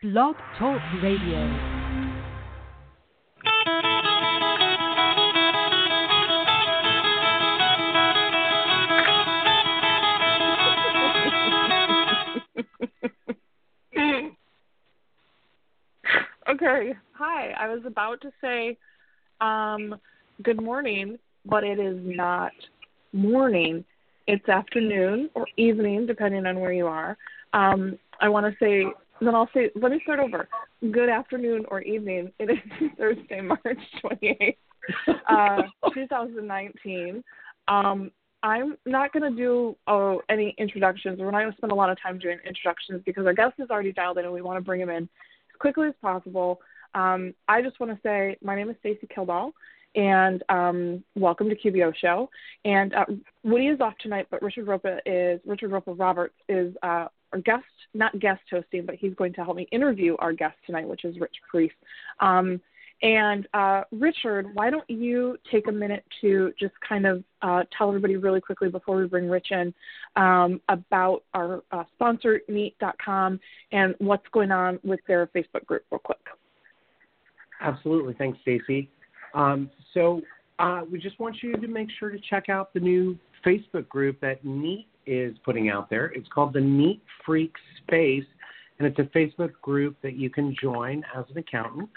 Blog Talk Radio. okay. Hi. I was about to say um, good morning, but it is not morning. It's afternoon or evening, depending on where you are. Um, I want to say, then I'll say, let me start over. Good afternoon or evening. It is Thursday, March 28th, uh, 2019. Um, I'm not going to do oh, any introductions. We're not going to spend a lot of time doing introductions because our guest is already dialed in and we want to bring him in as quickly as possible. Um, I just want to say my name is Stacy Kildall and um, welcome to QBO Show. And uh, Woody is off tonight, but Richard Ropa is Richard Ropa Roberts is uh, our guest, not guest hosting, but he's going to help me interview our guest tonight, which is Rich Preece. Um, and uh, Richard, why don't you take a minute to just kind of uh, tell everybody really quickly before we bring Rich in um, about our uh, sponsor, Neat.com, and what's going on with their Facebook group, real quick. Absolutely. Thanks, Stacy. Um, so uh, we just want you to make sure to check out the new Facebook group that Neat is putting out there. It's called the Neat Freak Space, and it's a Facebook group that you can join as an accountant.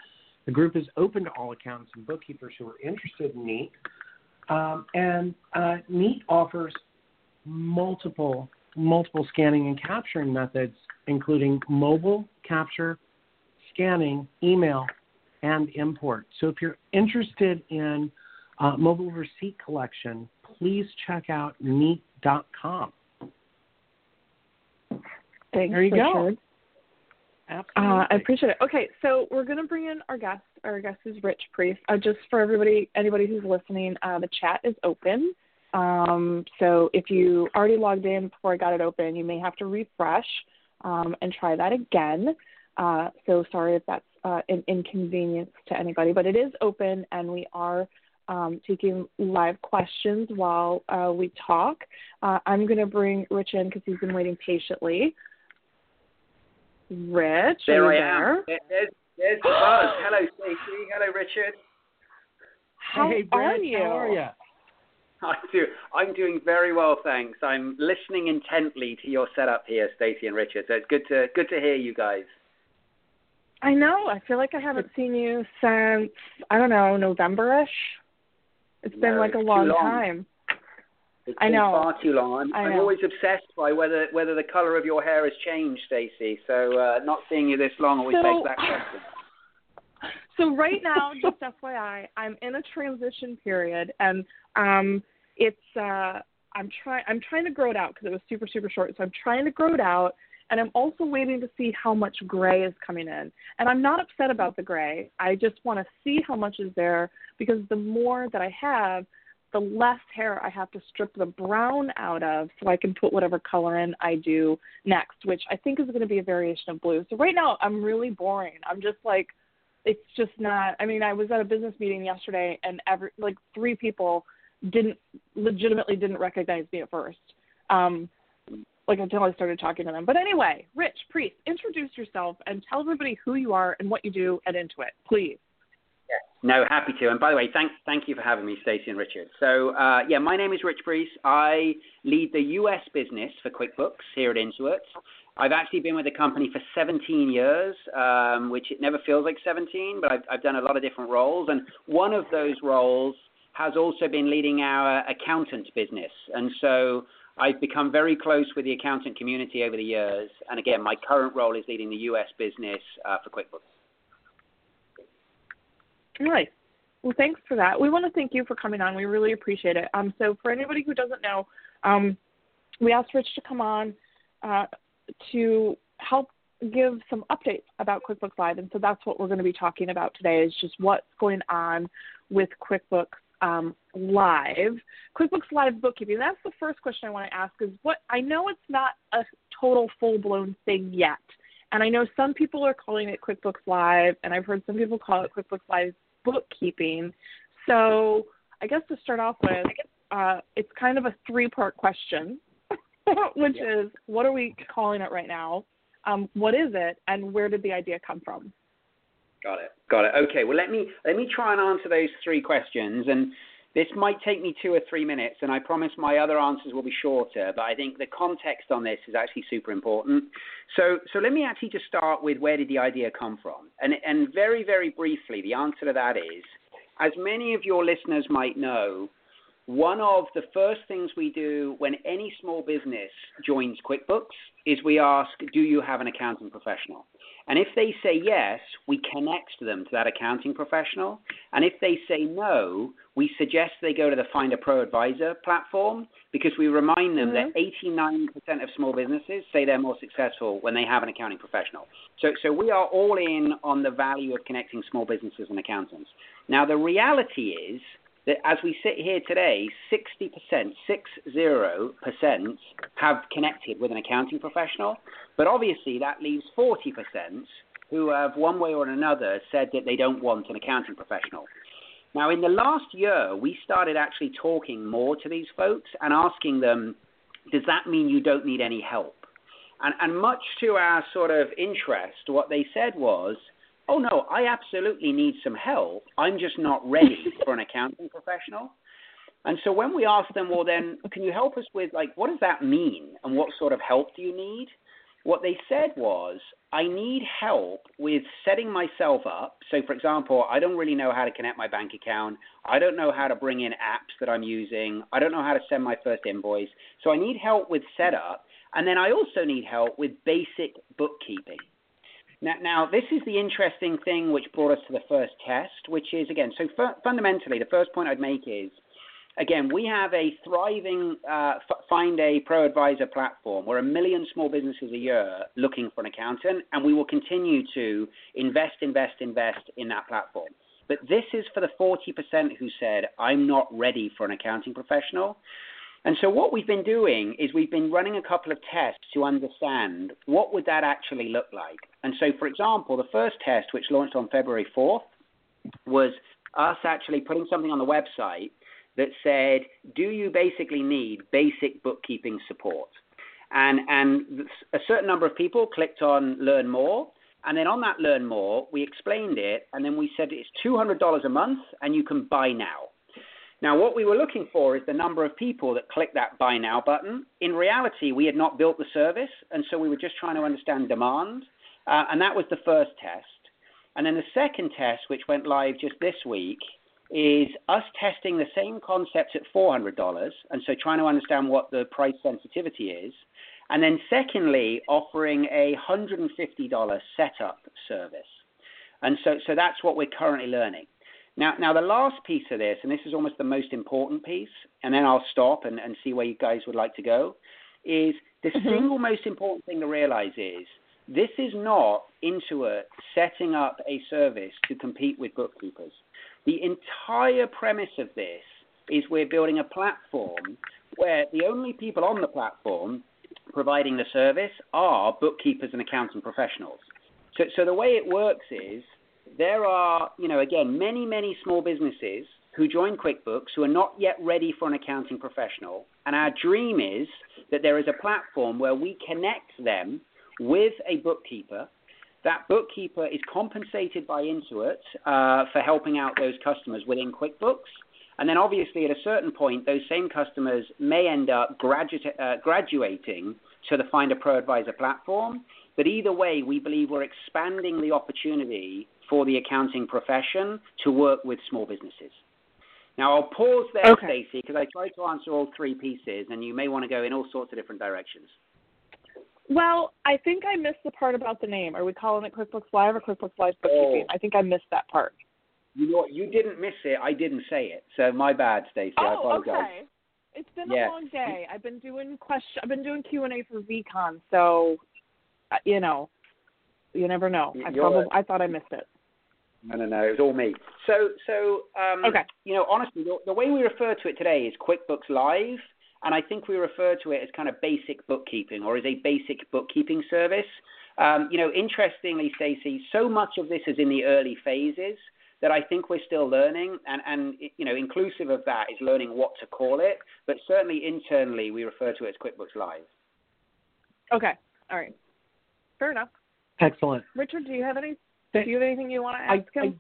The group is open to all accountants and bookkeepers who are interested in Neat. Um, and uh, Neat offers multiple multiple scanning and capturing methods, including mobile capture, scanning, email, and import. So if you're interested in uh, mobile receipt collection, please check out neat.com. Thanks, there you Richard. go. Uh, I appreciate it. Okay, so we're going to bring in our guest. Our guest is Rich Preece. Uh, just for everybody, anybody who's listening, uh, the chat is open. Um, so if you already logged in before I got it open, you may have to refresh um, and try that again. Uh, so sorry if that's uh, an inconvenience to anybody, but it is open and we are um, taking live questions while uh, we talk. Uh, I'm going to bring Rich in because he's been waiting patiently. Rich, there are I you am. there? There- There's, there's the buzz. Hello, Stacy. Hello, Richard. How hey, are Brett, you? How are you? I do. I'm doing very well, thanks. I'm listening intently to your setup here, Stacy and Richard. So it's good to good to hear you guys. I know. I feel like I haven't seen you since I don't know November-ish. It's been like a long, long. time. It's I been know. far too long. I'm, I'm always obsessed by whether whether the color of your hair has changed, Stacy. So uh, not seeing you this long always So- begs that question. So right now, just FYI, I'm in a transition period, and um, it's uh, I'm trying I'm trying to grow it out because it was super super short. So I'm trying to grow it out, and I'm also waiting to see how much gray is coming in. And I'm not upset about the gray. I just want to see how much is there because the more that I have, the less hair I have to strip the brown out of so I can put whatever color in I do next, which I think is going to be a variation of blue. So right now I'm really boring. I'm just like it's just not I mean, I was at a business meeting yesterday and every like three people didn't legitimately didn't recognize me at first. Um like until I started talking to them. But anyway, Rich Preece, introduce yourself and tell everybody who you are and what you do at Intuit, please. No, happy to. And by the way, thank thank you for having me, Stacy and Richard. So uh, yeah, my name is Rich Preece. I lead the US business for QuickBooks here at Intuit. I've actually been with the company for 17 years, um, which it never feels like 17, but I've, I've done a lot of different roles. And one of those roles has also been leading our accountant business. And so I've become very close with the accountant community over the years. And again, my current role is leading the US business uh, for QuickBooks. Nice. Well, thanks for that. We want to thank you for coming on. We really appreciate it. Um, so, for anybody who doesn't know, um, we asked Rich to come on uh, to help give some updates about QuickBooks Live, and so that's what we're going to be talking about today. Is just what's going on with QuickBooks um, Live, QuickBooks Live bookkeeping. That's the first question I want to ask. Is what I know it's not a total full blown thing yet. And I know some people are calling it QuickBooks Live, and I've heard some people call it QuickBooks Live bookkeeping. So I guess to start off with, uh, it's kind of a three part question, which is what are we calling it right now? Um, what is it, and where did the idea come from? Got it. Got it. Okay. Well, let me let me try and answer those three questions, and this might take me two or three minutes, and I promise my other answers will be shorter. But I think the context on this is actually super important. So, so let me actually just start with where did the idea come from, and and very very briefly, the answer to that is, as many of your listeners might know, one of the first things we do when any small business joins QuickBooks is we ask, do you have an accounting professional? And if they say yes, we connect them to that accounting professional. And if they say no, we suggest they go to the Find a Pro Advisor platform because we remind them mm-hmm. that 89% of small businesses say they're more successful when they have an accounting professional. So, so we are all in on the value of connecting small businesses and accountants. Now, the reality is that as we sit here today, 60%, 60% have connected with an accounting professional, but obviously that leaves 40% who have one way or another said that they don't want an accounting professional. Now, in the last year, we started actually talking more to these folks and asking them, does that mean you don't need any help? And, and much to our sort of interest, what they said was, oh no, I absolutely need some help. I'm just not ready for an accounting professional. And so when we asked them, well, then can you help us with like what does that mean and what sort of help do you need? What they said was, I need help with setting myself up. So, for example, I don't really know how to connect my bank account. I don't know how to bring in apps that I'm using. I don't know how to send my first invoice. So, I need help with setup. And then I also need help with basic bookkeeping. Now, now, this is the interesting thing which brought us to the first test, which is again, so fundamentally, the first point I'd make is again, we have a thriving uh, Find a Pro Advisor platform. We're a million small businesses a year looking for an accountant, and we will continue to invest, invest, invest in that platform. But this is for the 40% who said, I'm not ready for an accounting professional. And so what we've been doing is we've been running a couple of tests to understand what would that actually look like. And so, for example, the first test, which launched on February 4th, was us actually putting something on the website that said, do you basically need basic bookkeeping support? And, and a certain number of people clicked on learn more. And then on that learn more, we explained it. And then we said it's $200 a month and you can buy now. Now, what we were looking for is the number of people that click that buy now button. In reality, we had not built the service, and so we were just trying to understand demand. Uh, and that was the first test. And then the second test, which went live just this week, is us testing the same concept at $400, and so trying to understand what the price sensitivity is. And then, secondly, offering a $150 setup service. And so, so that's what we're currently learning. Now, now the last piece of this, and this is almost the most important piece, and then I'll stop and, and see where you guys would like to go, is the mm-hmm. single most important thing to realize is this is not Intuit setting up a service to compete with bookkeepers. The entire premise of this is we're building a platform where the only people on the platform providing the service are bookkeepers and accounting professionals. So, so the way it works is there are, you know, again, many, many small businesses who join QuickBooks who are not yet ready for an accounting professional. And our dream is that there is a platform where we connect them with a bookkeeper. That bookkeeper is compensated by Intuit uh, for helping out those customers within QuickBooks. And then, obviously, at a certain point, those same customers may end up gradu- uh, graduating to the Find a Pro Advisor platform. But either way, we believe we're expanding the opportunity for the accounting profession to work with small businesses. Now, I'll pause there, okay. Stacy, because I tried to answer all three pieces, and you may want to go in all sorts of different directions. Well, I think I missed the part about the name. Are we calling it QuickBooks Live or QuickBooks Live Bookkeeping? Oh. I think I missed that part. You know what? You didn't miss it. I didn't say it. So my bad, Stacy. Oh, I apologize. okay. It's been a long day. I've been doing question. I've been doing Q and A for VCon, so uh, you know, you never know. I probably I thought I missed it. No, no, no. It was all me. So, so um, okay. You know, honestly, the, the, way we refer to it today is QuickBooks Live, and I think we refer to it as kind of basic bookkeeping or as a basic bookkeeping service. Um, you know, interestingly, Stacy, so much of this is in the early phases that I think we're still learning, and, and you know, inclusive of that is learning what to call it. But certainly internally, we refer to it as QuickBooks Live. Okay. All right. fair enough. Excellent. Richard, do you have any? Do you have anything you want to ask I, him?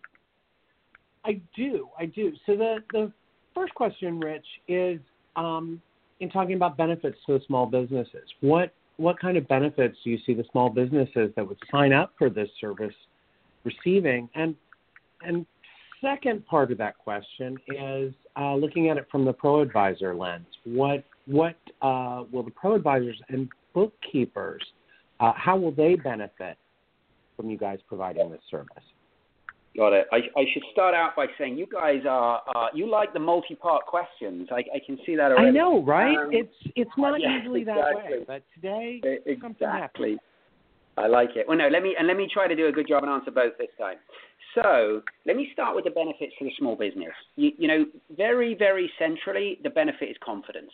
I, I do. I do. So the the first question, Rich, is um, in talking about benefits to the small businesses. What what kind of benefits do you see the small businesses that would sign up for this service receiving? And and second part of that question is uh, looking at it from the pro advisor lens. What what uh, will the pro advisors and bookkeepers uh, how will they benefit from you guys providing this service? Got it. I, I should start out by saying you guys are uh, you like the multi-part questions. I, I can see that already. I know, right? Um, it's it's not yeah, usually exactly. that way, but today something happened. Exactly. I like it. Well, no, let me and let me try to do a good job and answer both this time. So let me start with the benefits to the small business. You, you know, very very centrally, the benefit is confidence.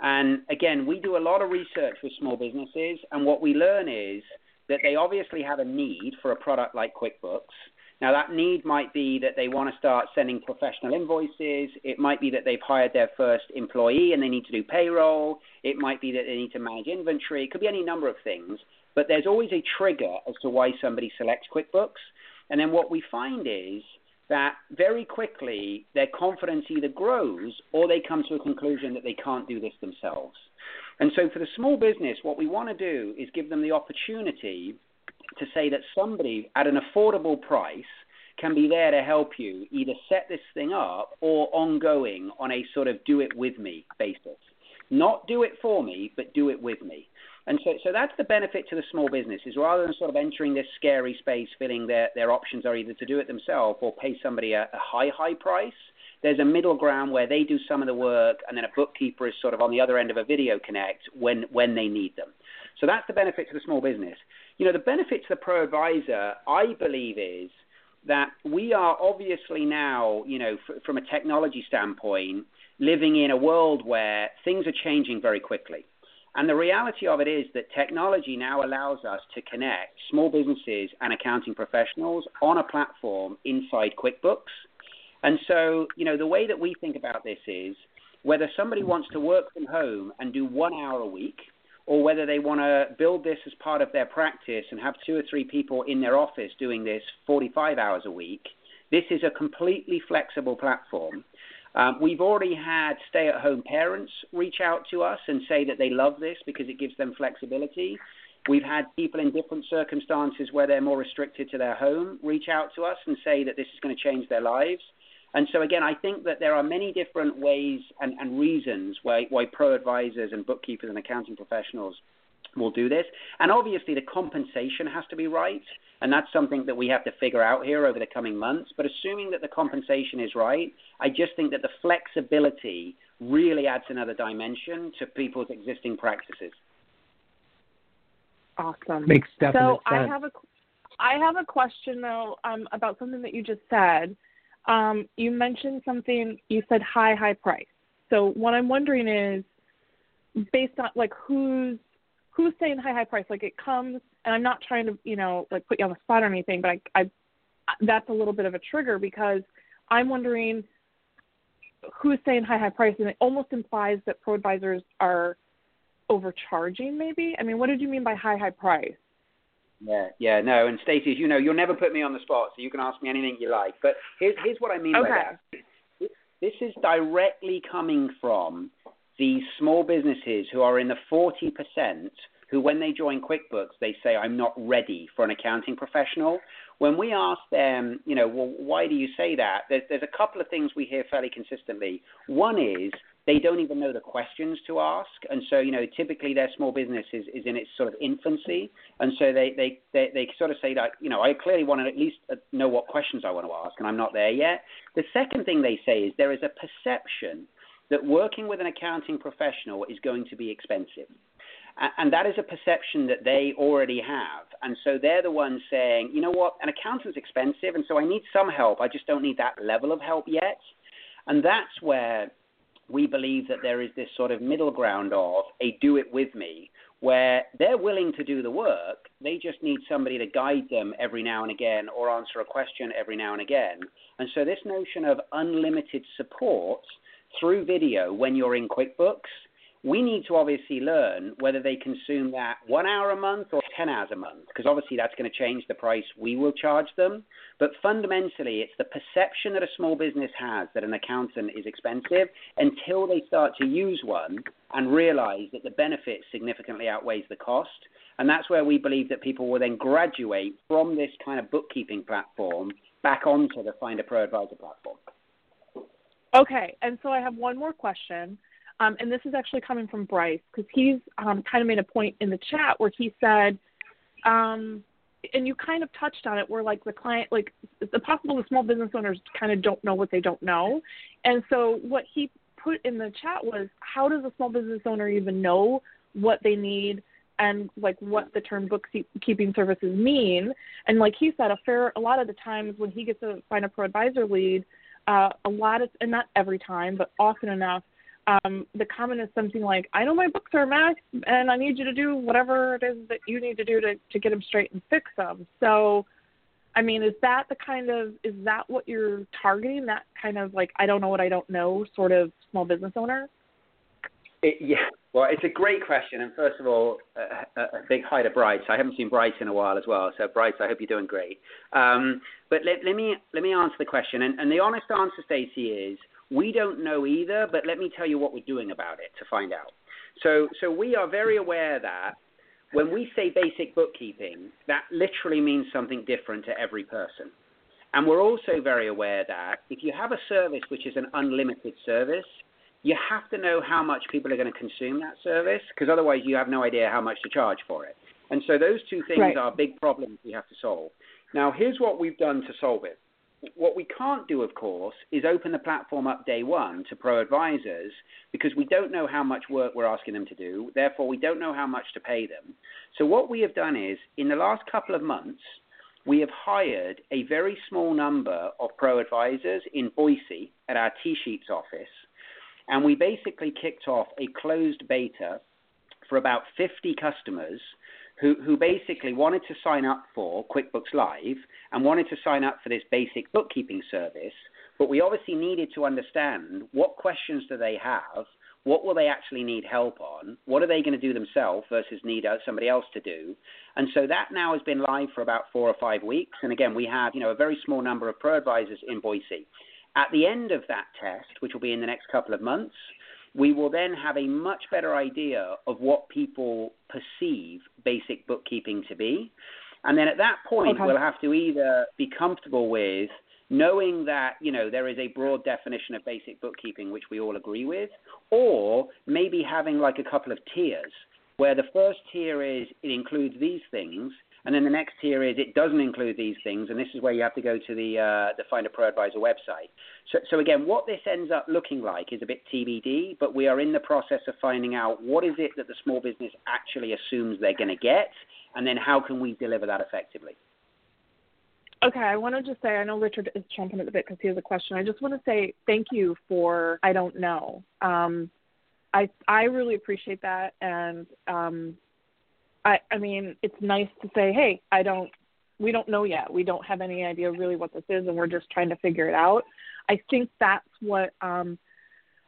And again, we do a lot of research with small businesses, and what we learn is that they obviously have a need for a product like QuickBooks. Now, that need might be that they want to start sending professional invoices. It might be that they've hired their first employee and they need to do payroll. It might be that they need to manage inventory. It could be any number of things. But there's always a trigger as to why somebody selects QuickBooks. And then what we find is that very quickly their confidence either grows or they come to a conclusion that they can't do this themselves. And so for the small business, what we want to do is give them the opportunity to say that somebody at an affordable price can be there to help you either set this thing up or ongoing on a sort of do it with me basis. Not do it for me, but do it with me. And so, so that's the benefit to the small business is rather than sort of entering this scary space, feeling their, their options are either to do it themselves or pay somebody a, a high, high price, there's a middle ground where they do some of the work and then a bookkeeper is sort of on the other end of a video connect when, when they need them. So that's the benefit to the small business. You know, the benefit to the pro advisor, I believe, is that we are obviously now, you know, f- from a technology standpoint, living in a world where things are changing very quickly. And the reality of it is that technology now allows us to connect small businesses and accounting professionals on a platform inside QuickBooks. And so, you know, the way that we think about this is whether somebody wants to work from home and do one hour a week, or whether they want to build this as part of their practice and have two or three people in their office doing this 45 hours a week, this is a completely flexible platform. Um, we've already had stay at home parents reach out to us and say that they love this because it gives them flexibility. We've had people in different circumstances where they're more restricted to their home reach out to us and say that this is going to change their lives. And so, again, I think that there are many different ways and, and reasons why, why pro advisors and bookkeepers and accounting professionals will do this. And obviously, the compensation has to be right. And that's something that we have to figure out here over the coming months. But assuming that the compensation is right, I just think that the flexibility really adds another dimension to people's existing practices. Awesome. Makes definite so sense. I have a, I have a question though um, about something that you just said. Um, you mentioned something. You said high, high price. So what I'm wondering is, based on like who's who's saying high, high price? Like it comes, and I'm not trying to you know like put you on the spot or anything, but I, I that's a little bit of a trigger because I'm wondering who's saying high, high price, and it almost implies that pro advisors are overcharging. Maybe. I mean, what did you mean by high, high price? Yeah, yeah, no. And Stacy, as you know, you'll never put me on the spot, so you can ask me anything you like. But here's here's what I mean by Okay. that. This is directly coming from these small businesses who are in the 40% who, when they join QuickBooks, they say, I'm not ready for an accounting professional. When we ask them, you know, well, why do you say that? There's, there's a couple of things we hear fairly consistently. One is they don't even know the questions to ask. And so, you know, typically their small business is, is in its sort of infancy. And so they, they, they, they sort of say that, you know, I clearly want to at least uh, know what questions I want to ask, and I'm not there yet. The second thing they say is there is a perception that working with an accounting professional is going to be expensive. And that is a perception that they already have. And so they're the ones saying, you know what, an accountant's expensive, and so I need some help. I just don't need that level of help yet. And that's where we believe that there is this sort of middle ground of a do it with me, where they're willing to do the work. They just need somebody to guide them every now and again or answer a question every now and again. And so, this notion of unlimited support through video when you're in QuickBooks, we need to obviously learn whether they consume that one hour a month or 10 hours a month, because obviously that's going to change the price we will charge them. But fundamentally, it's the perception that a small business has that an accountant is expensive until they start to use one and realize that the benefit significantly outweighs the cost. And that's where we believe that people will then graduate from this kind of bookkeeping platform back onto the Find a Pro Advisor platform. Okay, and so I have one more question. Um, and this is actually coming from Bryce because he's um, kind of made a point in the chat where he said, um, and you kind of touched on it, where like the client, like the possible the small business owners kind of don't know what they don't know, and so what he put in the chat was, how does a small business owner even know what they need and like what the term bookkeeping services mean? And like he said, a fair a lot of the times when he gets a find a pro advisor lead, uh, a lot of and not every time, but often enough um, the comment is something like, "I know my books are a mess, and I need you to do whatever it is that you need to do to to get them straight and fix them." So, I mean, is that the kind of is that what you're targeting? That kind of like I don't know what I don't know sort of small business owner? It, yeah, well, it's a great question. And first of all, a, a big hi to Bryce. I haven't seen Bryce in a while as well. So, Bryce, I hope you're doing great. Um, but let, let me let me answer the question. And, and the honest answer, Stacy, is we don't know either, but let me tell you what we're doing about it to find out. So, so we are very aware that when we say basic bookkeeping, that literally means something different to every person. And we're also very aware that if you have a service which is an unlimited service, you have to know how much people are going to consume that service because otherwise you have no idea how much to charge for it. And so those two things right. are big problems we have to solve. Now, here's what we've done to solve it. What we can't do, of course, is open the platform up day one to pro advisors because we don't know how much work we're asking them to do. Therefore, we don't know how much to pay them. So, what we have done is, in the last couple of months, we have hired a very small number of pro advisors in Boise at our TSheets office. And we basically kicked off a closed beta for about 50 customers who, basically wanted to sign up for QuickBooks Live and wanted to sign up for this basic bookkeeping service, but we obviously needed to understand what questions do they have, what will they actually need help on, what are they going to do themselves versus need uh, somebody else to do, and so that now has been live for about four or five weeks. And again, we have you know a very small number of pro advisors in Boise. At the end of that test, which will be in the next couple of months, we will then have a much better idea of what people perceive basic bookkeeping to be. And then at that point, okay. we'll have to either be comfortable with knowing that you know there is a broad definition of basic bookkeeping which we all agree with, or maybe having like a couple of tiers where the first tier is it includes these things, and then the next tier is it doesn't include these things, and this is where you have to go to the uh, the Find a Pro Advisor website. So, so again, what this ends up looking like is a bit TBD, but we are in the process of finding out what is it that the small business actually assumes they're going to get, and then how can we deliver that effectively. Okay, I want to just say I know Richard is chomping at the bit because he has a question. I just want to say thank you for I don't know. Um, I I really appreciate that, and um, I I mean it's nice to say, hey, I don't we don't know yet. We don't have any idea really what this is, and we're just trying to figure it out. I think that's what um,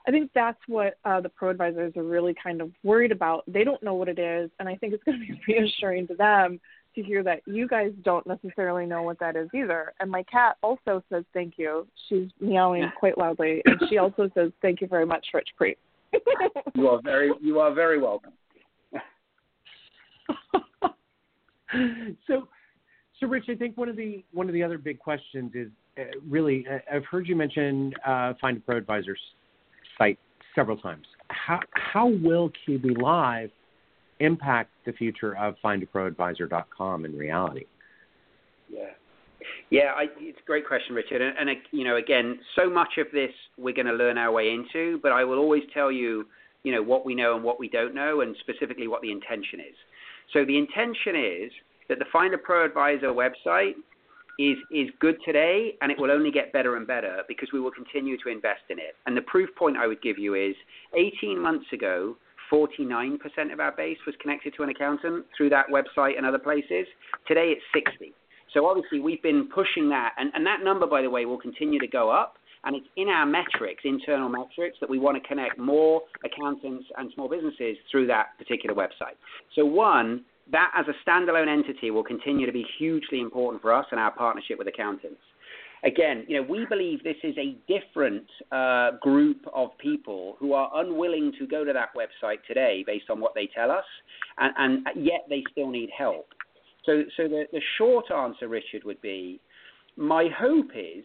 I think that's what uh, the pro advisors are really kind of worried about. They don't know what it is, and I think it's going to be reassuring to them to hear that you guys don't necessarily know what that is either. And my cat also says thank you. She's meowing quite loudly, and she also says thank you very much, Rich Preece. you are very you are very welcome. so, so Rich, I think one of the one of the other big questions is uh, really uh, I've heard you mention uh, Find a Pro Advisors site several times. How how will QB Live impact the future of findaproadvisor.com in reality? Yeah. Yeah, I, it's a great question, Richard. And, and, you know, again, so much of this we're going to learn our way into, but I will always tell you, you know, what we know and what we don't know, and specifically what the intention is. So the intention is that the Find a Pro Advisor website is is good today, and it will only get better and better because we will continue to invest in it. And the proof point I would give you is 18 months ago, 49% of our base was connected to an accountant through that website and other places. Today it's 60. So obviously we've been pushing that, and, and that number, by the way, will continue to go up and it's in our metrics, internal metrics, that we want to connect more accountants and small businesses through that particular website. So one, that as a standalone entity will continue to be hugely important for us and our partnership with accountants. Again, you know, we believe this is a different uh, group of people who are unwilling to go to that website today based on what they tell us, and, and yet they still need help. So, so the, the short answer, Richard, would be my hope is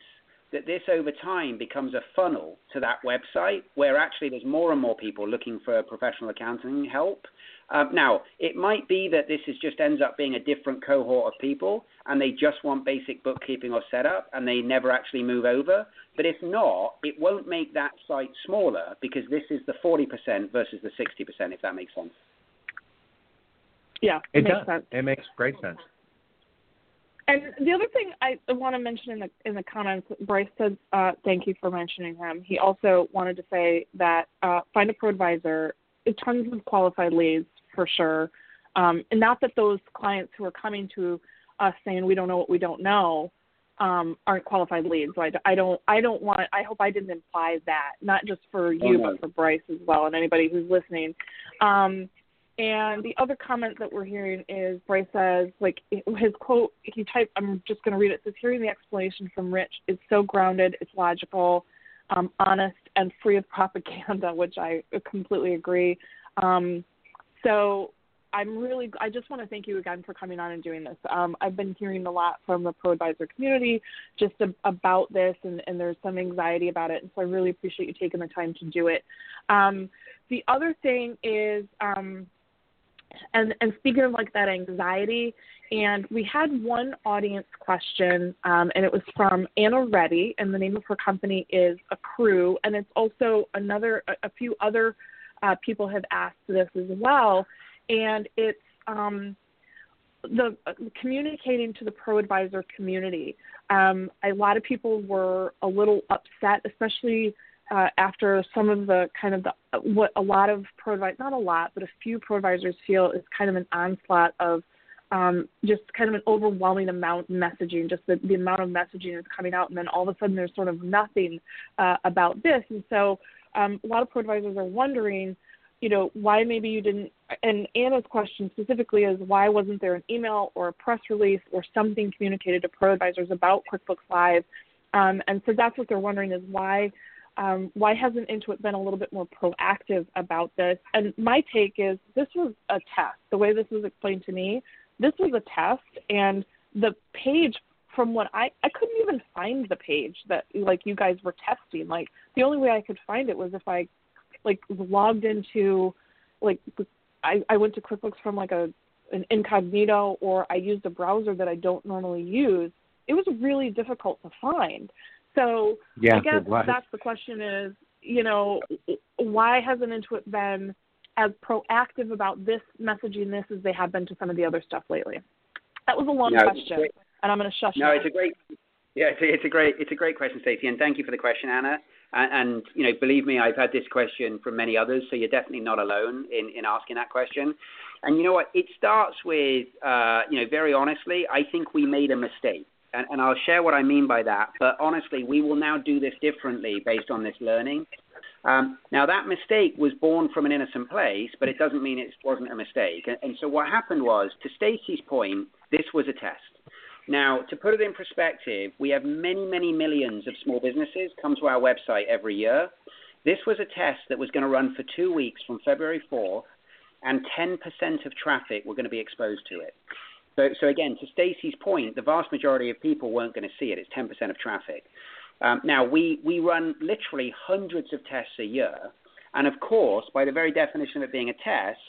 that this over time becomes a funnel to that website where actually there's more and more people looking for professional accounting help. Um, now, it might be that this is just ends up being a different cohort of people and they just want basic bookkeeping or setup and they never actually move over. But if not, it won't make that site smaller because this is the 40% versus the 60%, if that makes sense. Yeah, it makes does. sense. It makes great sense. And the other thing I want to mention in the in the comments, Bryce said, uh, "Thank you for mentioning him." He also wanted to say that uh, Find a Pro Advisor, tons of qualified leads for sure, um, and not that those clients who are coming to us saying we don't know what we don't know um, aren't qualified leads. So I, I don't I don't want I hope I didn't imply that, not just for you Oh, no. but for Bryce as well and anybody who's listening. Um, and the other comment that we're hearing is Bryce says, like his quote, he typed, I'm just going to read it. Says, hearing the explanation from Rich is so grounded, it's logical, um, honest, and free of propaganda, which I completely agree. Um, so I'm really, I just want to thank you again for coming on and doing this. Um, I've been hearing a lot from the Pro Advisor community just about this, and, and there's some anxiety about it. And so I really appreciate you taking the time to do it. Um, the other thing is, um, and and speaking of like that anxiety, and we had one audience question, um, and it was from Anna Reddy, and the name of her company is Accrue, and it's also another a, a few other uh, people have asked this as well, and it's um, the uh, communicating to the pro advisor community. Um, a lot of people were a little upset, especially uh, after some of the kind of the what a lot of pro not a lot, but a few pro advisors feel is kind of an onslaught of um, just kind of an overwhelming amount of messaging, just the, the amount of messaging is coming out, and then all of a sudden there's sort of nothing uh, about this, and so um, a lot of pro advisors are wondering, you know, why maybe you didn't. And Anna's question specifically is why wasn't there an email or a press release or something communicated to pro advisors about QuickBooks Live? Um, and so that's what they're wondering is why um, why hasn't Intuit been a little bit more proactive about this? And my take is this was a test. The way this was explained to me, this was a test, and the page from what I I couldn't even find the page that like you guys were testing. Like the only way I could find it was if I like logged into like I, I went to QuickBooks from like a an incognito or I used a browser that I don't normally use. It was really difficult to find. So Yes, I guess that's the question is, you know, why hasn't Intuit been as proactive about this messaging this as they have been to some of the other stuff lately? That was a long No, question, great. and I'm going to shush. You. No, now. it's a great. Yeah, it's a, it's a great it's a great question, Stacy, and thank you for the question, Anna. And, and you know, believe me, I've had this question from many others, so you're definitely not alone in, in asking that question. And you know what? It starts with, uh, you know, very honestly, I think we made a mistake, and, and I'll share what I mean by that. But honestly, we will now do this differently based on this learning. Um, now that mistake was born from an innocent place, but it doesn't mean it wasn't a mistake. And, and so what happened was, to Stacy's point, this was a test. Now, to put it in perspective, we have many, many millions of small businesses come to our website every year. This was a test that was going to run for two weeks from February 4th, and 10% of traffic were going to be exposed to it. So, so again, to Stacy's point, the vast majority of people weren't going to see it. It's 10% of traffic. Um, now, we, we run literally hundreds of tests a year. And of course, by the very definition of it being a test,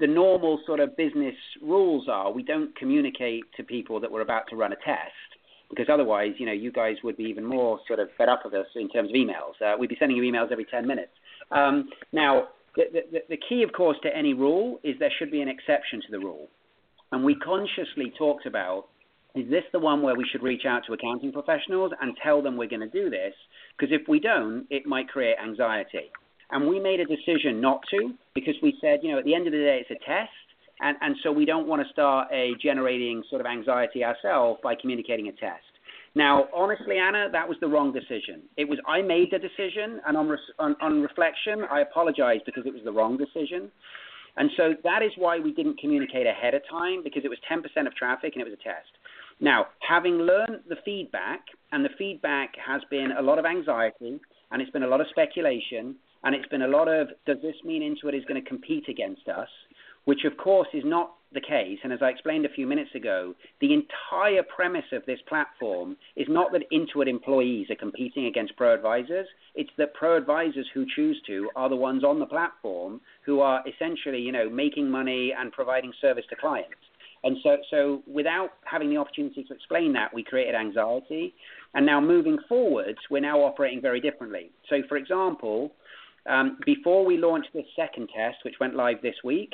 the normal sort of business rules are we don't communicate to people that we're about to run a test because otherwise, you know, you guys would be even more sort of fed up with us in terms of emails. Uh, we'd be sending you emails every 10 minutes. Um, now, the, the, the key, of course, to any rule is there should be an exception to the rule. And we consciously talked about is this the one where we should reach out to accounting professionals and tell them we're going to do this? Because if we don't, it might create anxiety. And we made a decision not to because we said, you know, at the end of the day, it's a test. And, and so we don't want to start a generating sort of anxiety ourselves by communicating a test. Now, honestly, Anna, that was the wrong decision. It was I made the decision, and on, on, on reflection, I apologize because it was the wrong decision. And so that is why we didn't communicate ahead of time because it was 10% of traffic and it was a test. Now, having learned the feedback, and the feedback has been a lot of anxiety, and it's been a lot of speculation, and it's been a lot of does this mean Intuit is going to compete against us? Which, of course, is not the case. And as I explained a few minutes ago, the entire premise of this platform is not that Intuit employees are competing against pro advisors. It's that pro advisors who choose to are the ones on the platform who are essentially, you know, making money and providing service to clients. And so, so without having the opportunity to explain that, we created anxiety. And now moving forwards, we're now operating very differently. So, for example, um, before we launched this second test, which went live this week,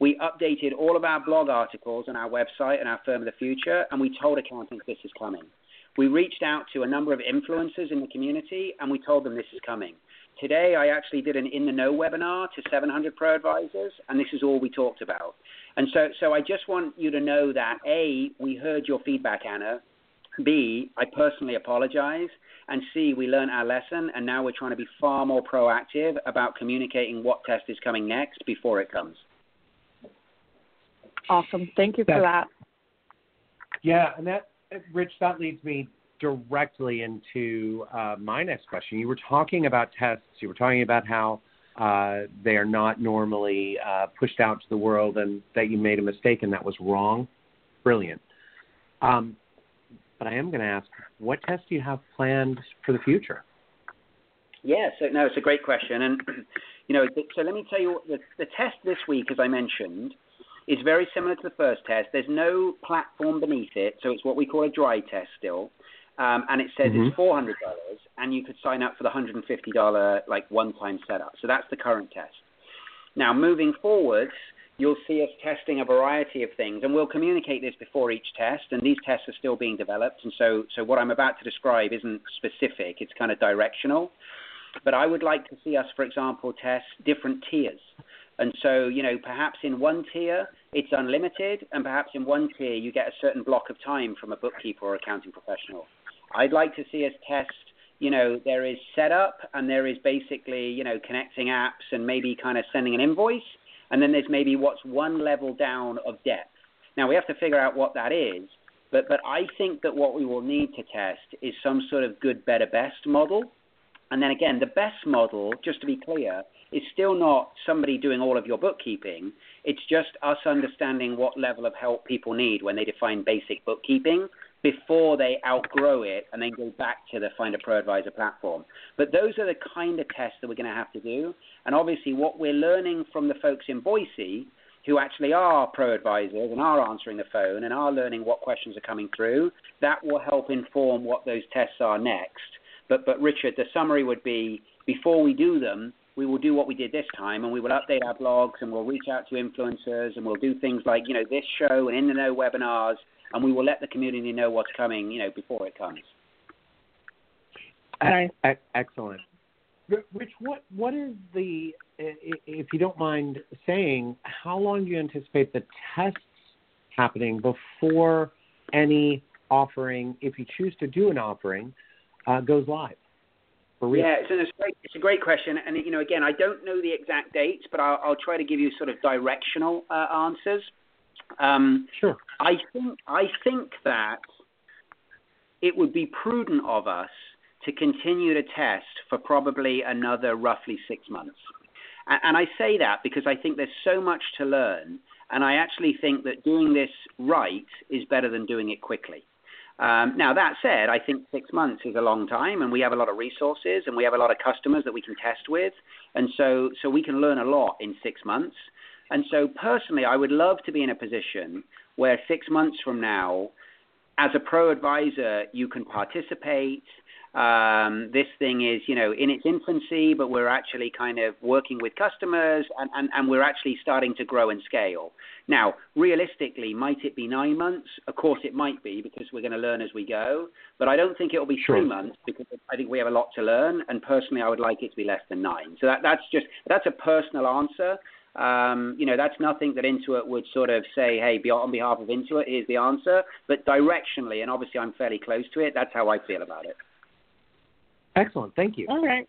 we updated all of our blog articles on our website and our Firm of the Future, and we told accountants this is coming. We reached out to a number of influencers in the community, and we told them this is coming. Today, I actually did an In the Know webinar to 700 pro advisors, and this is all we talked about. And so, so I just want you to know that A, we heard your feedback, Anna. B, I personally apologize. And C, we learned our lesson, and now we're trying to be far more proactive about communicating what test is coming next before it comes. Awesome. Thank you for that. Yeah, and that, Rich, that leads me directly into uh, my next question. You were talking about tests. You were talking about how uh, they are not normally uh, pushed out to the world, and that you made a mistake and that was wrong. Brilliant. Um, but I am going to ask, what tests do you have planned for the future? Yeah, so no, it's a great question, and you know, so let me tell you, the, the test this week, as I mentioned, is very similar to the first test. There's no platform beneath it, so it's what we call a dry test still. Um, and it says mm-hmm. it's four hundred dollars, and you could sign up for the hundred and fifty dollar like one time setup. So that's the current test. Now moving forwards, you'll see us testing a variety of things, and we'll communicate this before each test. And these tests are still being developed, and so so what I'm about to describe isn't specific; it's kind of directional. But I would like to see us, for example, test different tiers. And so, you know, perhaps in one tier it's unlimited, and perhaps in one tier you get a certain block of time from a bookkeeper or accounting professional. I'd like to see us test you know, there is setup and there is basically, you know, connecting apps and maybe kind of sending an invoice and then there's maybe what's one level down of depth. Now we have to figure out what that is, but but I think that what we will need to test is some sort of good, better, best model. And then again, the best model, just to be clear, is still not somebody doing all of your bookkeeping. It's just us understanding what level of help people need when they define basic bookkeeping before they outgrow it and then go back to the Find a Pro Advisor platform. But those are the kind of tests that we're going to have to do. And obviously, what we're learning from the folks in Boise who actually are pro advisors and are answering the phone and are learning what questions are coming through, that will help inform what those tests are next. But, but Richard, the summary would be before we do them, we will do what we did this time and we will update our blogs and we'll reach out to influencers and we'll do things like, you know, this show and in the know webinars and we will let the community know what's coming, you know, before it comes. Excellent. Rich, what what is the if you don't mind saying, how long do you anticipate the tests happening before any offering, if you choose to do an offering, uh, goes live? Yeah, it's a, great, it's a great question, and you know, again, I don't know the exact dates, but I'll, I'll try to give you sort of directional uh, answers. Um, sure. I think I think that it would be prudent of us to continue to test for probably another roughly six months. And, and I say that because I think there's so much to learn, and I actually think that doing this right is better than doing it quickly. Um, now that said, I think six months is a long time, and we have a lot of resources, and we have a lot of customers that we can test with, and so so we can learn a lot in six months. And so, personally, I would love to be in a position where six months from now, as a pro advisor, you can participate. Um, this thing is, you know, in its infancy, but we're actually kind of working with customers and, and, and we're actually starting to grow and scale. Now, realistically, might it be nine months? Of course, it might be because we're going to learn as we go. But I don't think it will be sure. three months because I think we have a lot to learn. And personally, I would like it to be less than nine. So that, that's just that's a personal answer. Um, you know, that's nothing that Intuit would sort of say, hey, on behalf of Intuit, here's the answer. But directionally, and obviously I'm fairly close to it, that's how I feel about it. Excellent. Thank you. All right.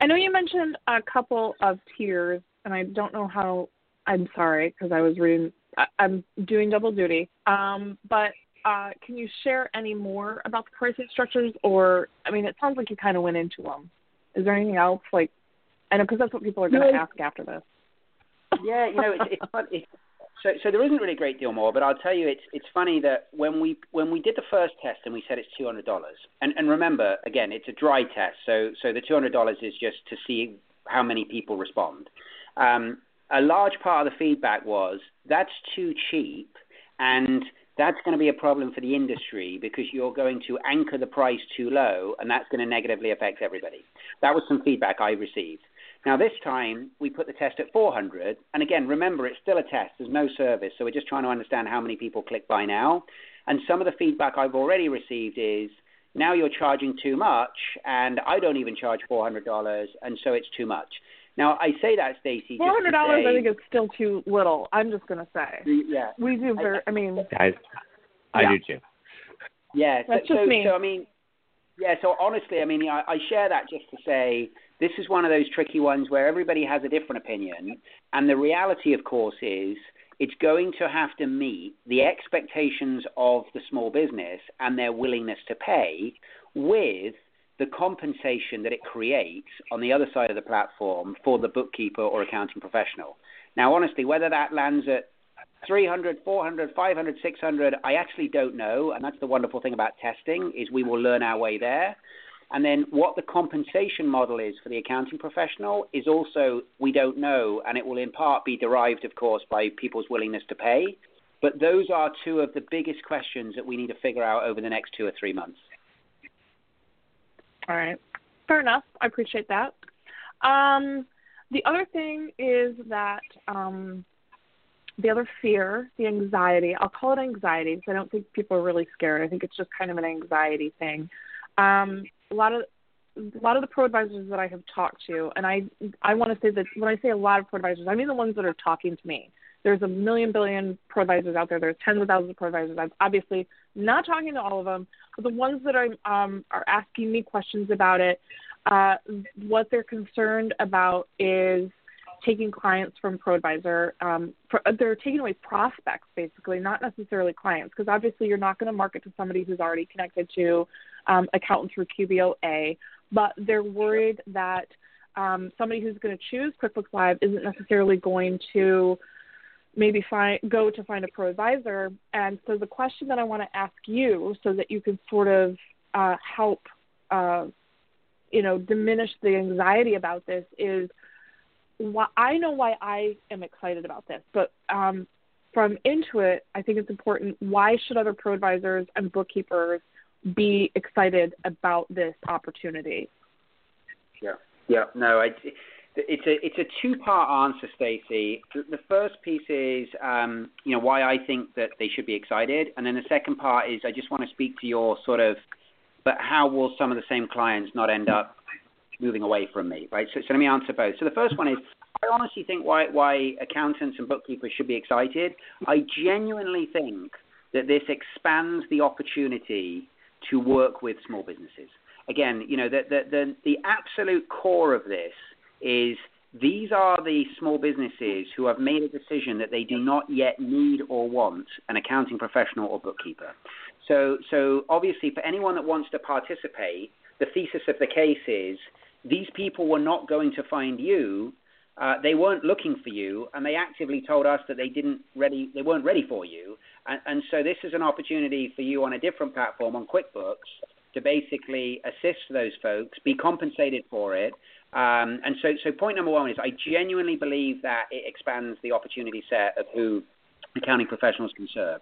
I know you mentioned a couple of tiers, and I don't know how. I'm sorry because I was reading. I, I'm doing double duty. Um, but uh, can you share any more about the pricing structures? Or I mean, it sounds like you kind of went into them. Is there anything else like? I know because that's what people are going to no. ask after this. Yeah, you know, it's, it's, it's so so there isn't really a great deal more, but I'll tell you, it's it's funny that when we when we did the first test and we said it's two hundred dollars, and and remember again, it's a dry test, so so the two hundred dollars is just to see how many people respond. Um, a large part of the feedback was that's too cheap, and that's going to be a problem for the industry because you're going to anchor the price too low, and that's going to negatively affect everybody. That was some feedback I received. Now this time we put the test at 400, and again, remember it's still a test. There's no service, so we're just trying to understand how many people click by now. And some of the feedback I've already received is now you're charging too much, and I don't even charge $400, and so it's too much. Now I say that, Stacy. Four hundred dollars, I think, is still too little. I'm just going to say. Yeah. We do very. I, I mean. I, I yeah. do too. Yeah. That's so, just so, me. so I mean, yeah. So honestly, I mean, I, I share that just to say this is one of those tricky ones where everybody has a different opinion. And the reality, of course, is it's going to have to meet the expectations of the small business and their willingness to pay with the compensation that it creates on the other side of the platform for the bookkeeper or accounting professional. Now, honestly, whether that lands at 300, 400, 500, 600, I actually don't know. And that's the wonderful thing about testing is we will learn our way there. And then what the compensation model is for the accounting professional is also we don't know, and it will in part be derived, of course, by people's willingness to pay. But those are two of the biggest questions that we need to figure out over the next two or three months. All right, fair enough. I appreciate that. Um, the other thing is that um, the other fear, the anxiety, I'll call it anxiety because I don't think people are really scared. I think it's just kind of an anxiety thing. Um, a lot of a lot of the pro advisors that I have talked to, and I I want to say that when I say a lot of pro advisors, I mean the ones that are talking to me. There's a million billion pro advisors out there. There's tens of thousands of pro advisors. I'm obviously not talking to all of them, but the ones that are um, are asking me questions about it, uh, what they're concerned about is taking clients from ProAdvisor. Um, for, they're taking away prospects, basically, not necessarily clients, because obviously you're not going to market to somebody who's already connected to um, accountant through QBOA, but they're worried that um, somebody who's going to choose QuickBooks Live isn't necessarily going to maybe find go to find a pro advisor. And so the question that I want to ask you, so that you can sort of uh, help, uh, you know, diminish the anxiety about this, is why I know why I am excited about this, but um, from Intuit, I think it's important. Why should other pro advisors and bookkeepers be excited about this opportunity? Yeah, yeah, no, I, it's a it's a two part answer, Stacy. The first piece is um, you know why I think that they should be excited, and then the second part is I just want to speak to your sort of, but how will some of the same clients not end up moving away from me, right? So, so let me answer both. So the first one is I honestly think why why accountants and bookkeepers should be excited. I genuinely think that this expands the opportunity to work with small businesses. Again, you know, the, the, the, the absolute core of this is these are the small businesses who have made a decision that they do not yet need or want an accounting professional or bookkeeper. So, so obviously, for anyone that wants to participate, the thesis of the case is these people were not going to find you. Uh, they weren't looking for you, and they actively told us that they didn't ready. They weren't ready for you, and, and so this is an opportunity for you on a different platform on QuickBooks to basically assist those folks, be compensated for it. Um, and so, so point number one is I genuinely believe that it expands the opportunity set of who accounting professionals can serve.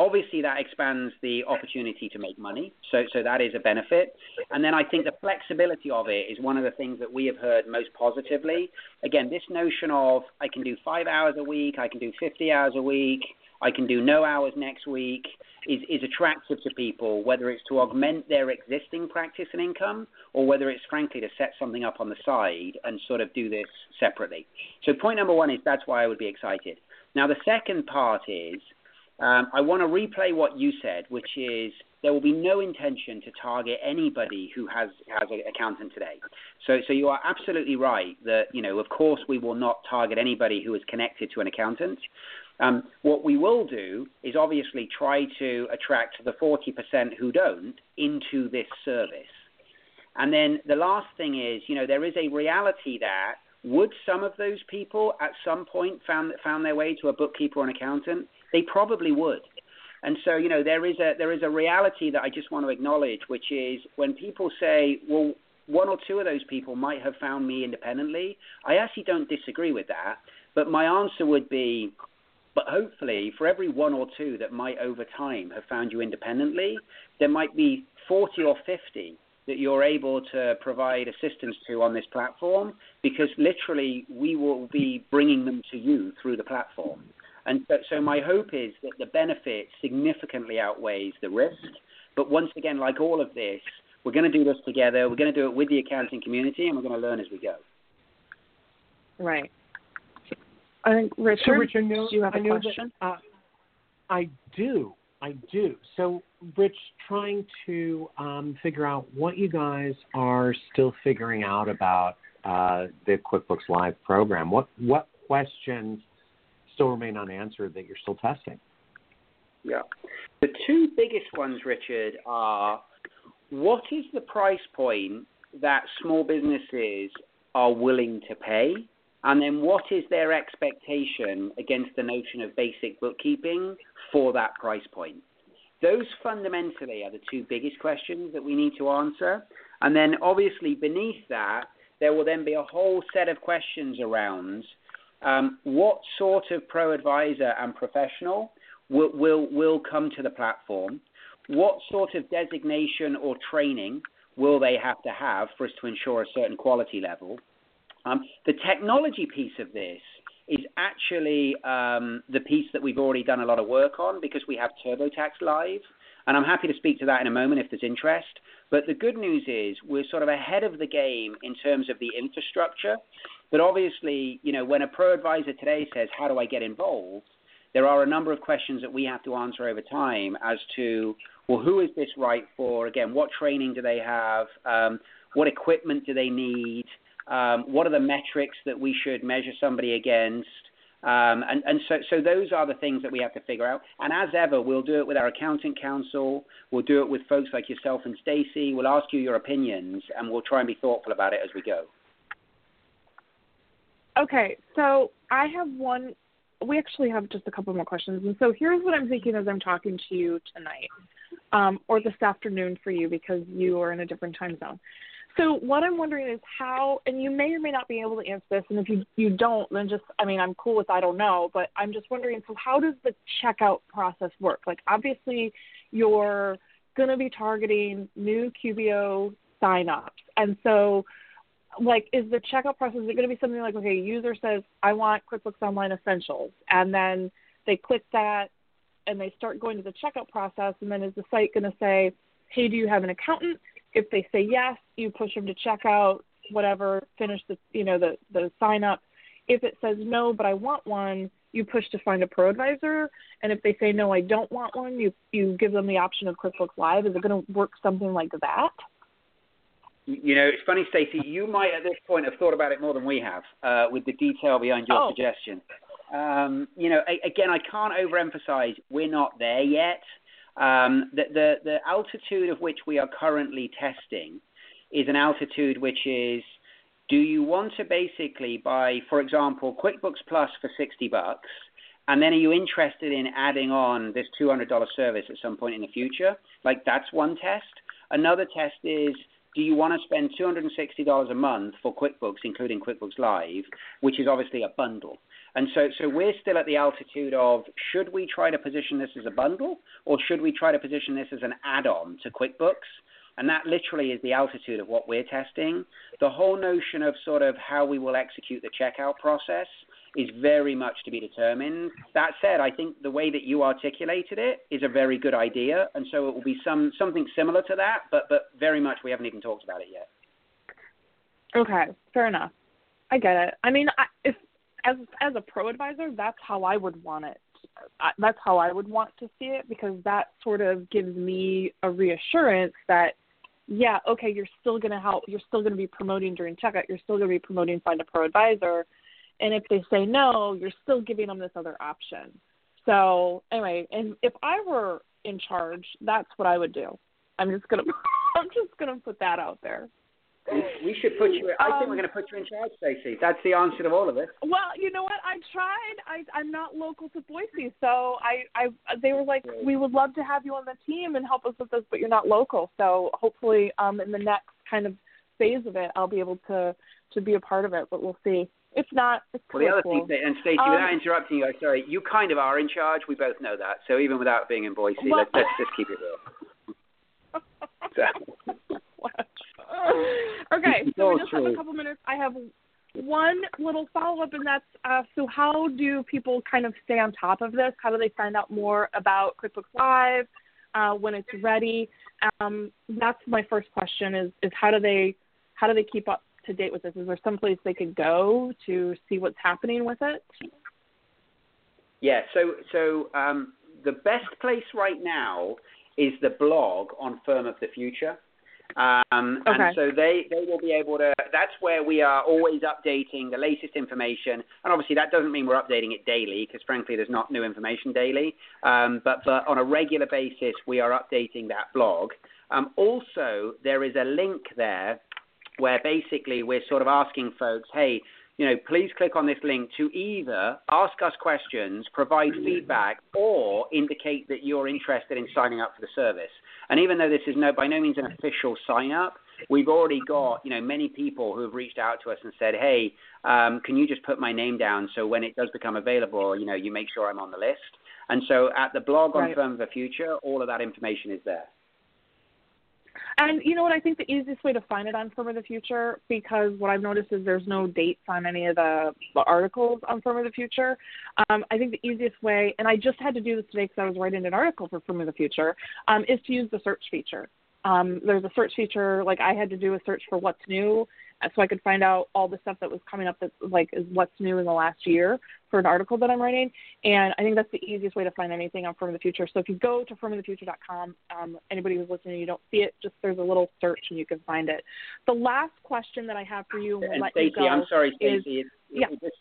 Obviously, that expands the opportunity to make money, so so that is a benefit. And then I think the flexibility of it is one of the things that we have heard most positively. Again, this notion of I can do five hours a week, I can do 50 hours a week, I can do no hours next week is, is attractive to people, whether it's to augment their existing practice and income or whether it's frankly to set something up on the side and sort of do this separately. So, point number one is that's why I would be excited. Now, the second part is um, I want to replay what you said, which is there will be no intention to target anybody who has has an accountant today. So so you are absolutely right that you know of course we will not target anybody who is connected to an accountant. Um, what we will do is obviously try to attract the 40% who don't into this service. And then the last thing is, you know, there is a reality that would some of those people at some point found found their way to a bookkeeper or an accountant? They probably would. And so, you know, there is a there is a reality that I just want to acknowledge, which is when people say, well, one or two of those people might have found me independently. I actually don't disagree with that, but my answer would be, but hopefully, for every one or two that might over time have found you independently, there might be 40 or 50 that you're able to provide assistance to on this platform because literally we will be bringing them to you through the platform. And so, so my hope is that the benefit significantly outweighs the risk. But once again, like all of this, we're going to do this together. We're going to do it with the accounting community, and we're going to learn as we go. Right. I think Richard, so Richard know, do you have a question? That, uh, I do. I do. So, Rich, trying to um, figure out what you guys are still figuring out about uh, the QuickBooks Live program. What what questions still remain unanswered that you're still testing? Yeah. The two biggest ones, Richard, are what is the price point that small businesses are willing to pay? And then what is their expectation against the notion of basic bookkeeping for that price point? Those fundamentally are the two biggest questions that we need to answer. And then obviously beneath that, there will then be a whole set of questions around um, what sort of pro advisor and professional will, will, will come to the platform? What sort of designation or training will they have to have for us to ensure a certain quality level? Um, the technology piece of this is actually um, the piece that we've already done a lot of work on because we have TurboTax live. And I'm happy to speak to that in a moment if there's interest. But the good news is we're sort of ahead of the game in terms of the infrastructure. But obviously, you know, when a pro advisor today says, How do I get involved? there are a number of questions that we have to answer over time as to, well, who is this right for? Again, what training do they have? Um, what equipment do they need? Um, what are the metrics that we should measure somebody against? Um, and, and so, so those are the things that we have to figure out. And as ever, we'll do it with our accountant council. We'll do it with folks like yourself and Stacy. We'll ask you your opinions, and we'll try and be thoughtful about it as we go. Okay, so I have one. We actually have just a couple more questions, and so here's what I'm thinking as I'm talking to you tonight, um, or this afternoon for you because you are in a different time zone. So what I'm wondering is how, and you may or may not be able to answer this, and if you you don't, then just, I mean, I'm cool with I don't know, but I'm just wondering. So how does the checkout process work? Like obviously, you're going to be targeting new QBO signups, and so like is the checkout process is it going to be something like okay user says i want quickbooks online essentials and then they click that and they start going to the checkout process and then is the site going to say hey do you have an accountant? If they say yes you push them to checkout whatever finish the you know the the sign up. If it says no but i want one you push to find a pro advisor and if they say no i don't want one you you give them the option of quickbooks live. Is it going to work something like that you know, it's funny, Stacey. You might at this point have thought about it more than we have, uh, with the detail behind your oh. suggestion. Um, you know, a, again, I can't overemphasize we're not there yet. Um, the, the the altitude of which we are currently testing is an altitude which is do you want to basically buy, for example, QuickBooks Plus for 60 bucks, and then are you interested in adding on this $200 service at some point in the future? Like that's one test. Another test is do you want to spend $260 a month for QuickBooks, including QuickBooks Live, which is obviously a bundle? And so, so we're still at the altitude of should we try to position this as a bundle or should we try to position this as an add on to QuickBooks? And that literally is the altitude of what we're testing. The whole notion of sort of how we will execute the checkout process is very much to be determined. That said, I think the way that you articulated it is a very good idea, and so it will be some something similar to that, but but very much we haven't even talked about it yet. Okay, fair enough. I get it. I mean, I, if as as a pro advisor, that's how I would want it. I, that's how I would want to see it because that sort of gives me a reassurance that yeah, okay, you're still going to help. You're still going to be promoting during checkout. You're still going to be promoting find a pro advisor. And if they say no, you're still giving them this other option. So anyway, and if I were in charge, that's what I would do. I'm just gonna I'm just gonna put that out there. We should put you. I think we're um, going to put you in charge, Stacey. That's the answer to all of this. Well, you know what? I tried. I I'm not local to Boise, so I I they were like, we would love to have you on the team and help us with this, but you're not local. So hopefully, um, in the next kind of phase of it, I'll be able to to be a part of it. But we'll see. If not, it's well, the other cool. thing, and Stacey, um, without interrupting you, I'm sorry, you kind of are in charge. We both know that. So even without being in Boise, well, let's, let's just keep it real. so. okay, so we just have a couple minutes. I have one little follow up, and that's uh, so how do people kind of stay on top of this? How do they find out more about QuickBooks Live uh, when it's ready? Um, that's my first question: is is how do they how do they keep up to date with this? Is there some place they could go to see what's happening with it? Yeah, so so um, the best place right now is the blog on Firm of the Future. Um, okay. And so they, they will be able to, that's where we are always updating the latest information. And obviously that doesn't mean we're updating it daily because frankly there's not new information daily. Um, but, but on a regular basis, we are updating that blog. Um, also, there is a link there where basically we're sort of asking folks, hey, you know, please click on this link to either ask us questions, provide feedback, or indicate that you're interested in signing up for the service. And even though this is no by no means an official sign up, we've already got you know many people who have reached out to us and said, hey, um, can you just put my name down so when it does become available, you know, you make sure I'm on the list. And so at the blog on right. Firm of the Future, all of that information is there. And you know what? I think the easiest way to find it on Firm of the Future, because what I've noticed is there's no dates on any of the, articles on Firm of the Future. Um, I think the easiest way, and I just had to do this today because I was writing an article for Firm of the Future, um, is to use the search feature. Um, there's a search feature, like I had to do a search for what's new, so I could find out all the stuff that was coming up that like is what's new in the last year for an article that I'm writing. And I think that's the easiest way to find anything on Firm of the Future. So if you go to firmofthefuture.com, um, anybody who's listening, you don't see it, just there's a little search and you can find it. The last question that I have for you, and we'll and let Stacey, I'm sorry, Stacey. Is, yeah. Just,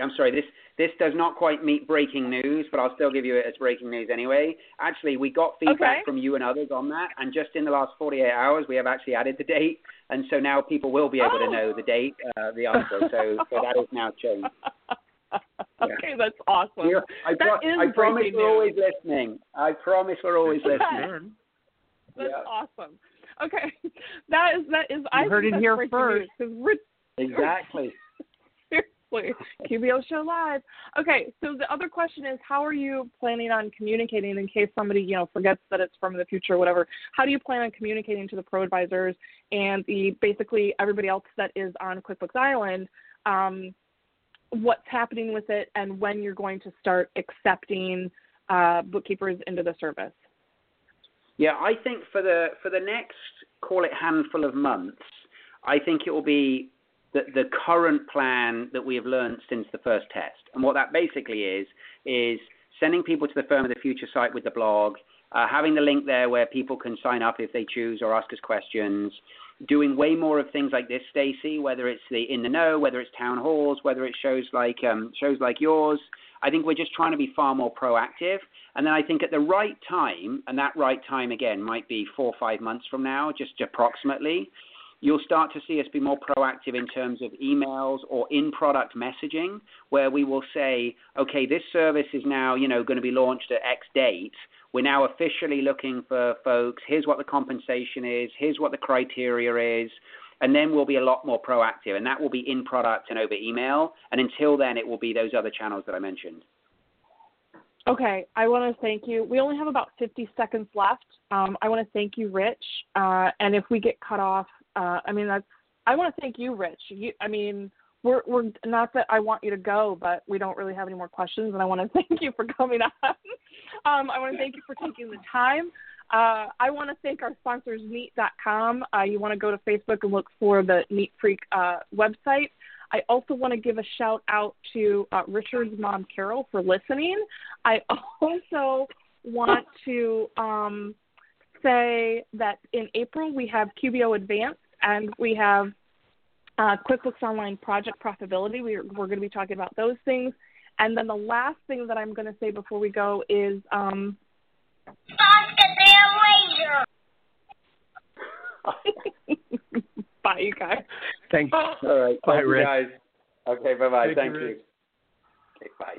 I'm sorry, this this does not quite meet breaking news, but I'll still give you it as breaking news anyway. Actually, we got feedback okay. from you and others on that, and just in the last 48 hours, we have actually added the date, and so now people will be able oh. to know the date, uh, the answer. So, so that is now changed. okay, yeah. that's awesome. You're, I, pro- I promise we're always listening. I promise we're always listening. that's yeah. awesome. Okay, that is that is. You I heard it here first. News, exactly. QBO Show Live. Okay, so the other question is, how are you planning on communicating in case somebody, you know, forgets that it's from the future or whatever? How do you plan on communicating to the pro advisors and the basically everybody else that is on QuickBooks Island? Um, what's happening with it and when you're going to start accepting uh, bookkeepers into the service? Yeah, I think for the for the next call it handful of months, I think it will be the, the current plan that we have learned since the first test. And what that basically is, is sending people to the Firm of the Future site with the blog, uh, having the link there where people can sign up if they choose or ask us questions, doing way more of things like this, Stacey, whether it's the in the know, whether it's town halls, whether it's shows like um, shows like yours. I think we're just trying to be far more proactive. And then I think at the right time, and that right time again might be four or five months from now, just approximately, You'll start to see us be more proactive in terms of emails or in-product messaging, where we will say, okay, this service is now, you know, going to be launched at X date. We're now officially looking for folks. Here's what the compensation is. Here's what the criteria is. And then we'll be a lot more proactive, and that will be in product and over email. And until then, it will be those other channels that I mentioned. Okay, I want to thank you. We only have about 50 seconds left. Um, I want to thank you, Rich. Uh, and if we get cut off, uh, I mean, that's. I want to thank you, Rich. You, I mean, we're we're not that I want you to go, but we don't really have any more questions, and I want to thank you for coming on. um, I want to thank you for taking the time. Uh, I want to thank our sponsors, Neat.com. Uh, you want to go to Facebook and look for the Neat Freak uh, website. I also want to give a shout out to uh, Richard's mom, Carol, for listening. I also want to um, say that in April we have QBO Advanced and we have uh, QuickBooks Online project profitability. We're, we're going to be talking about those things. And then the last thing that I'm going to say before we go is um, Bye, you guys. Thanks. All right. Bye, Thank you Rick. guys. Okay. Bye bye. Thank Thank you, you. Okay. Bye.